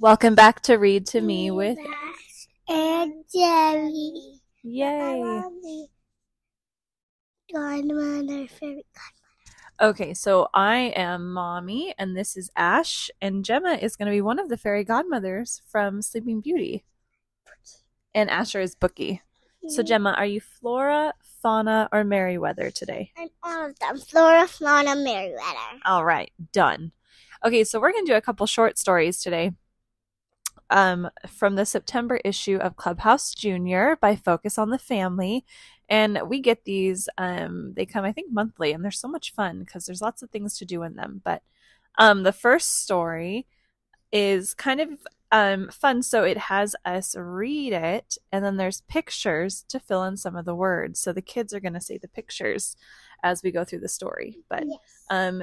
Welcome back to Read to Me with Ash and Jerry. Yay. Godmother, fairy godmother. Okay, so I am Mommy and this is Ash and Gemma is going to be one of the fairy godmothers from Sleeping Beauty. And Asher is Bookie. So Gemma, are you Flora, Fauna, or Merryweather today? And all of them. Flora, Fauna, Merryweather. All right, done. Okay, so we're going to do a couple short stories today. Um, from the September issue of Clubhouse Junior by Focus on the Family. And we get these, um, they come, I think, monthly, and they're so much fun because there's lots of things to do in them. But um, the first story is kind of um, fun. So it has us read it, and then there's pictures to fill in some of the words. So the kids are going to say the pictures as we go through the story. But Yes. um,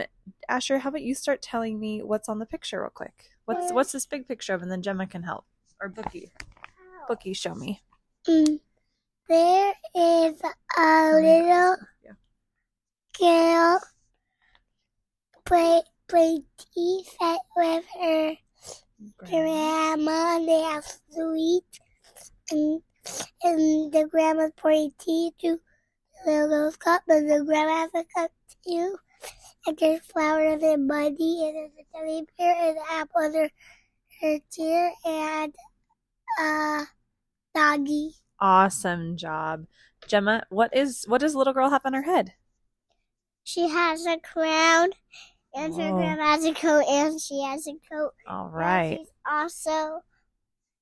Asher, how about you start telling me what's on the picture real quick? What's what's this big picture of, and then Gemma can help or Bookie. Bookie, show me. Mm. There is a little Yeah. girl play play teeth at- with her grandma. They have sweets, and and the grandma's pouring tea to little girl's cup, and the grandma has a cup too. And there's flowers and money, and there's a teddy bear and an apple under her chair, and a doggy. Awesome job, Gemma. What is what does little girl have on her head? She has a crown, and her grandma has a coat, and she has a coat. All right. And she's also,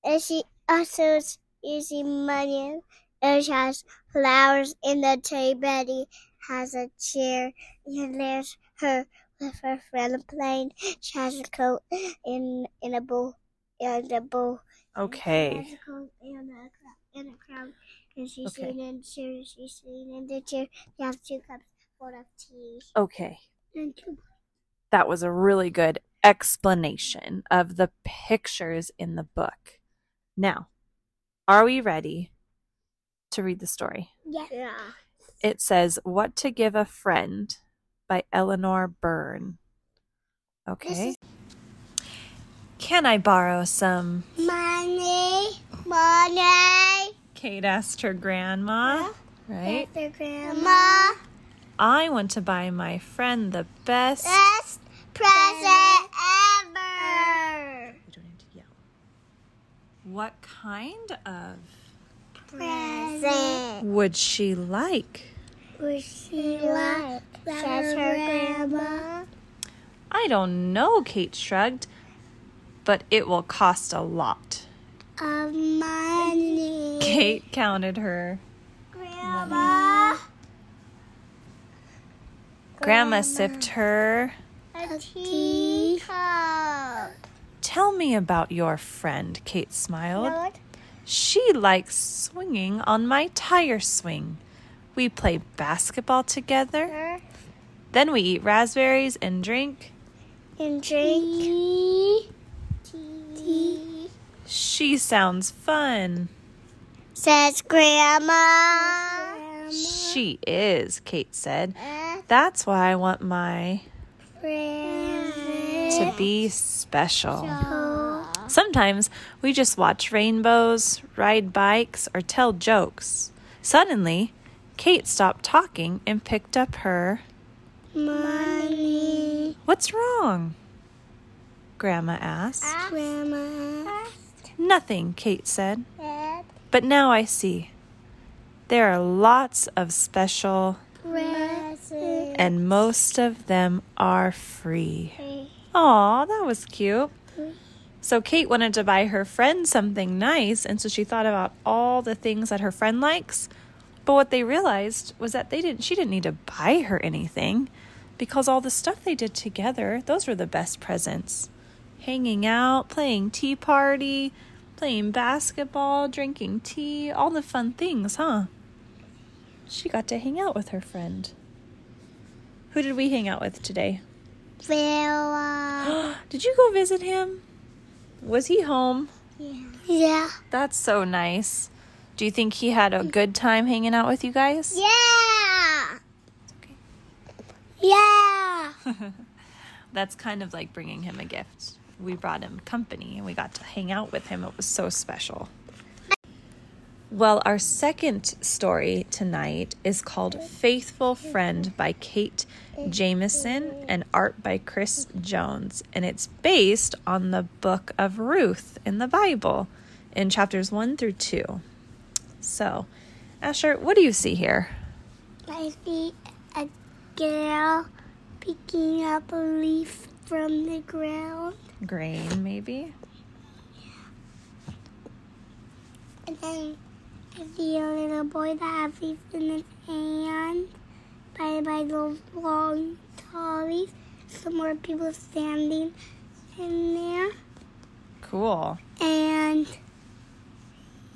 and she also is using money, she has flowers in the tray. Betty has a chair, and there's her with her friend playing. She has a coat in in a bowl, and a bowl. She has Okay. a coat and a crown, and a crown. And she's Okay. sitting in the chair. She's sitting in the chair. You have two cups full of tea Okay. and two. That was a really good explanation of the pictures in the book. Now, are we ready to read the story? Yeah. yeah. It says What to Give a Friend by Eleanor Byrne. Okay. Can I borrow some? Money, money. Kate asked her grandma. Right? That's their grandma. I want to buy my friend the best. Best present ever. We don't need to yell. What kind of Present. would she like? Would she like? Says her grandma. I don't know, Kate shrugged, but it will cost a lot. Of money. Kate counted her. Grandma. Grandma sipped her. A teacup. Tell me about your friend, Kate smiled. Lord, She likes swinging on my tire swing. We play basketball together. Then we eat raspberries and drink. and drink tea. Tea. She sounds fun. Says grandma. She is, Kate said. That's why I want my present. to be special. So, Sometimes we just watch rainbows, ride bikes, or tell jokes. Suddenly, Kate stopped talking and picked up her. money. What's wrong? Grandma asked. Grandma. Nothing, Kate said. But now I see. There are lots of special, Present. and most of them are free. Aw, that was cute. So Kate wanted to buy her friend something nice, and so she thought about all the things that her friend likes. But what they realized was that they didn't she didn't need to buy her anything because all the stuff they did together, those were the best presents. Hanging out, playing tea party, playing basketball, drinking tea, all the fun things, huh? She got to hang out with her friend. Who did we hang out with today? Bella. Did you go visit him? Was he home? yeah. That's so nice. Do you think he had a good time hanging out with you guys? Yeah. Yeah. That's kind of like bringing him a gift. we brought him company and we got to hang out with him. It was so special. Well, our second story tonight is called Faithful Friend by Kate Jamison and art by Chris Jones. And it's based on the book of Ruth in the Bible in chapters 1 through 2. So, Asher, what do you see here? I see a girl picking up a leaf from the ground. Grain, maybe? And then I see a little boy that has leaves in his hand by, by those long tall leaves. Some more people standing in there. Cool. And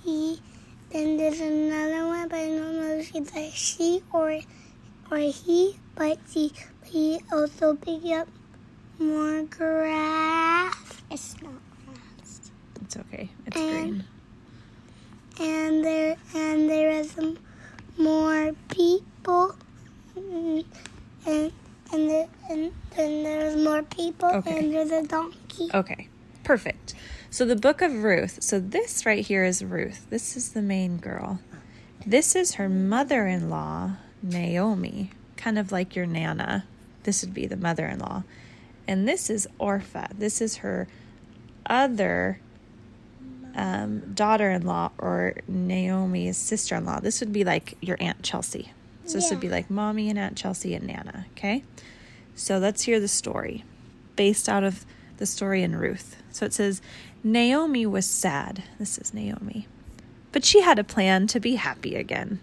he then there's another one, but I don't know if it's a she or or he, but he he also picked up more grass. It's not grass. It's okay. It's And- green. And there and there is some more people. And and there, and then there's more people Okay. and there's a donkey. Okay, perfect. So the book of Ruth. So this right here is Ruth. This is the main girl. This is her mother in law, Naomi, kind of like your Nana. This would be the mother in law. And this is Orpha. This is her other um, daughter in law or Naomi's sister in law. This would be like your Aunt Chelsea. So this would be like mommy and Aunt Chelsea and Nana. Okay. So let's hear the story based out of the story in Ruth. So it says, Naomi was sad. This is Naomi. But she had a plan to be happy again.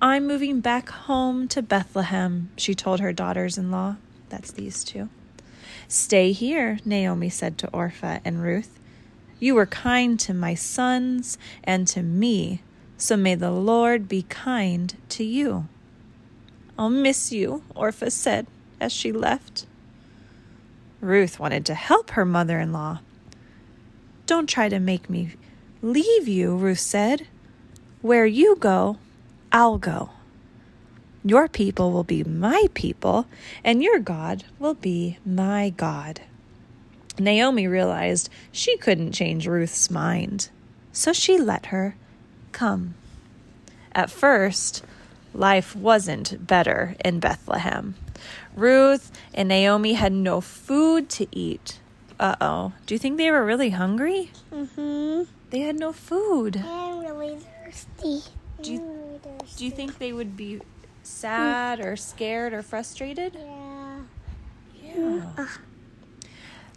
I'm moving back home to Bethlehem, she told her daughters in law. That's these two. Stay here, Naomi said to Orpha and Ruth. You were kind to my sons and to me, so may the Lord be kind to you. I'll miss you, Orpha said as she left. Ruth wanted to help her mother in law. Don't try to make me leave you, Ruth said. Where you go, I'll go. Your people will be my people, and your God will be my God. Naomi realized she couldn't change Ruth's mind, so she let her come. At first, life wasn't better in Bethlehem. Ruth and Naomi had no food to eat. Uh oh. Do you think they were really hungry? Mm-hmm. They had no food. I'm really thirsty. Do you- really thirsty. Do you think they would be sad or scared or frustrated? Yeah. Yeah.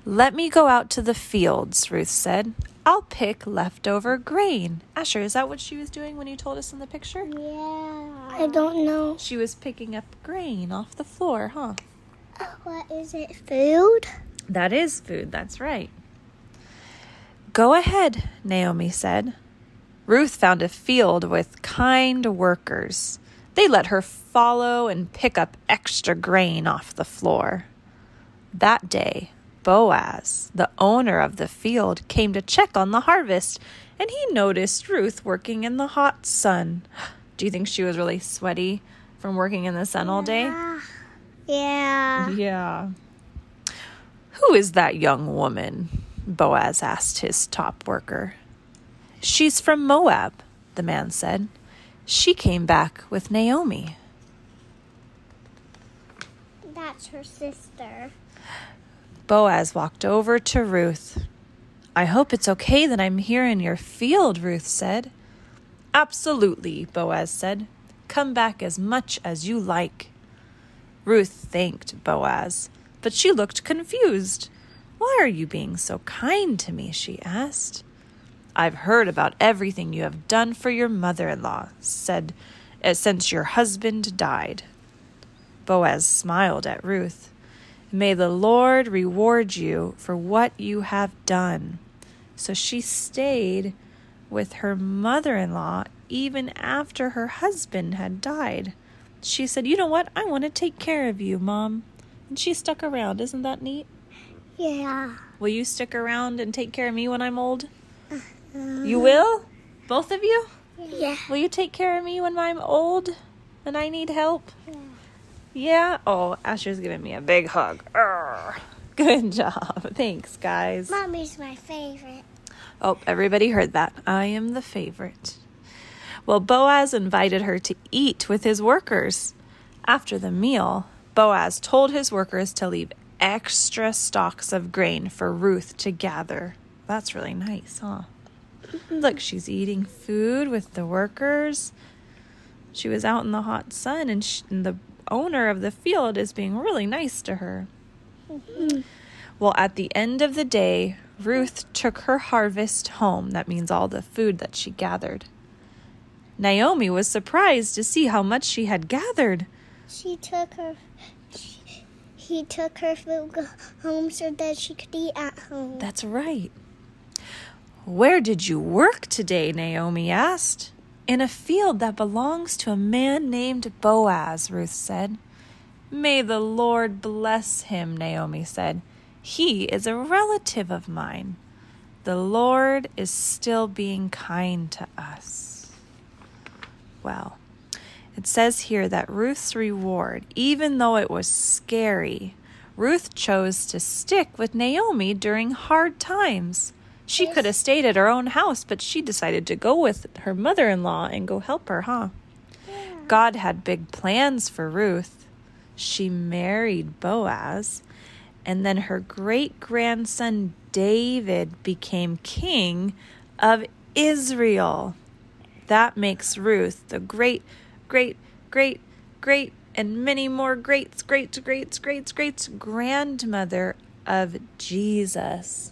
Let me go out to the fields, Ruth said. I'll pick leftover grain. Asher, is that what she was doing when you told us in the picture? Yeah. I don't know. She was picking up grain off the floor, huh? What is it? Food? That is food, that's right. Go ahead, Naomi said. Ruth found a field with kind workers. They let her follow and pick up extra grain off the floor. That day, Boaz, the owner of the field, came to check on the harvest, and he noticed Ruth working in the hot sun. Do you think she was really sweaty from working in the sun all day? Ah. Yeah. Yeah. Who is that young woman? Boaz asked his top worker. She's from Moab, the man said. She came back with Naomi. That's her sister. Boaz walked over to Ruth. I hope it's okay that I'm here in your field, Ruth said. Absolutely, Boaz said. Come back as much as you like. Ruth thanked Boaz, but she looked confused. Why are you being so kind to me? she asked. I've heard about everything you have done for your mother in law, said, since your husband died. Boaz smiled at Ruth. May the Lord reward you for what you have done. So she stayed with her mother in law even after her husband had died. She said, You know what? I want to take care of you, Mom. And she stuck around. Isn't that neat? Yeah. Will you stick around and take care of me when I'm old? Uh-huh. You will? Both of you? Yeah. Will you take care of me when I'm old and I need help? Yeah? Oh, Asher's giving me a big hug. Arr. Good job. Thanks, guys. Mommy's my favorite. Oh, everybody heard that. I am the favorite. Well, Boaz invited her to eat with his workers. After the meal, Boaz told his workers to leave extra stalks of grain for Ruth to gather. That's really nice, huh? Look, she's eating food with the workers. She was out in the hot sun, and, sh- and the owner of the field is being really nice to her. Well, at the end of the day, Ruth took her harvest home. That means all the food that she gathered. Naomi was surprised to see how much she had gathered. She took her. She, he took her food home so that she could eat at home. That's right. Where did you work today? Naomi asked. In a field that belongs to a man named Boaz, Ruth said. May the Lord bless him, Naomi said. He is a relative of mine. The Lord is still being kind to us. Well, it says here that Ruth's reward, even though it was scary, Ruth chose to stick with Naomi during hard times. She could have stayed at her own house, but she decided to go with her mother in law and go help her, huh? God had big plans for Ruth. She married Boaz, and then her great grandson David became king of Israel. That makes Ruth the great, great, great, great, and many more greats, greats, greats, greats, greats grandmother of Jesus,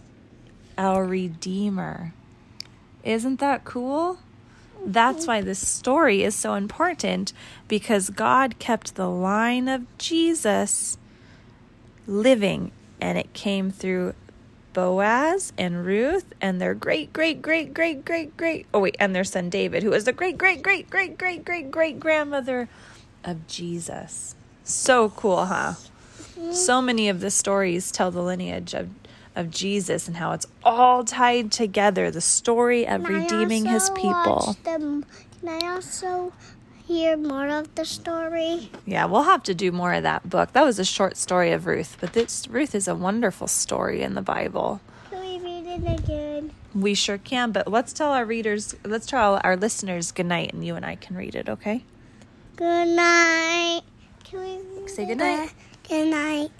our Redeemer. Isn't that cool? That's why this story is so important because God kept the line of Jesus living and it came through Boaz and Ruth and their great, great, great, great, great, great, oh wait, and their son David, who was the great, great, great, great, great, great, great grandmother of Jesus. So cool, huh? So many of the stories tell the lineage of, of Jesus and how it's all tied together the story of redeeming his people. the- can I also hear more of the story? Yeah, we'll have to do more of that book. That was a short story of Ruth, but this Ruth is a wonderful story in the Bible. Can we read it again? We sure can, but let's tell our readers, let's tell our listeners good night and you and I can read it, okay? Good night. Can we read Say good night. Good night.